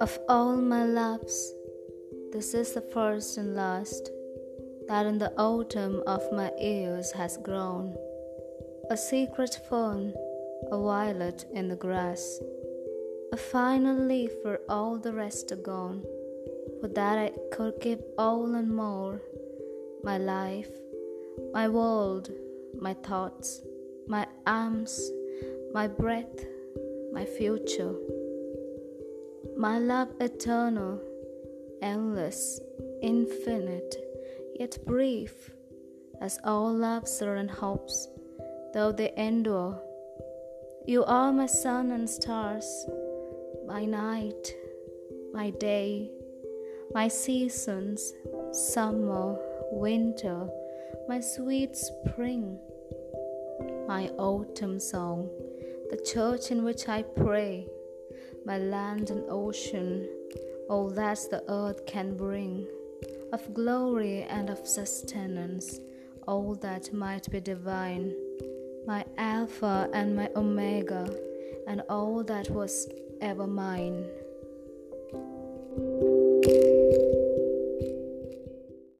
Of all my loves, this is the first and last that in the autumn of my years has grown. A secret fern, a violet in the grass, a final leaf for all the rest are gone. For that I could give all and more my life, my world, my thoughts, my arms, my breath, my future. My love eternal, endless, infinite, yet brief, as all loves are and hopes, though they endure. You are my sun and stars, my night, my day, my seasons, summer, winter, my sweet spring, my autumn song, the church in which I pray my land and ocean, all that the earth can bring, of glory and of sustenance, all that might be divine, my Alpha and my Omega, and all that was ever mine.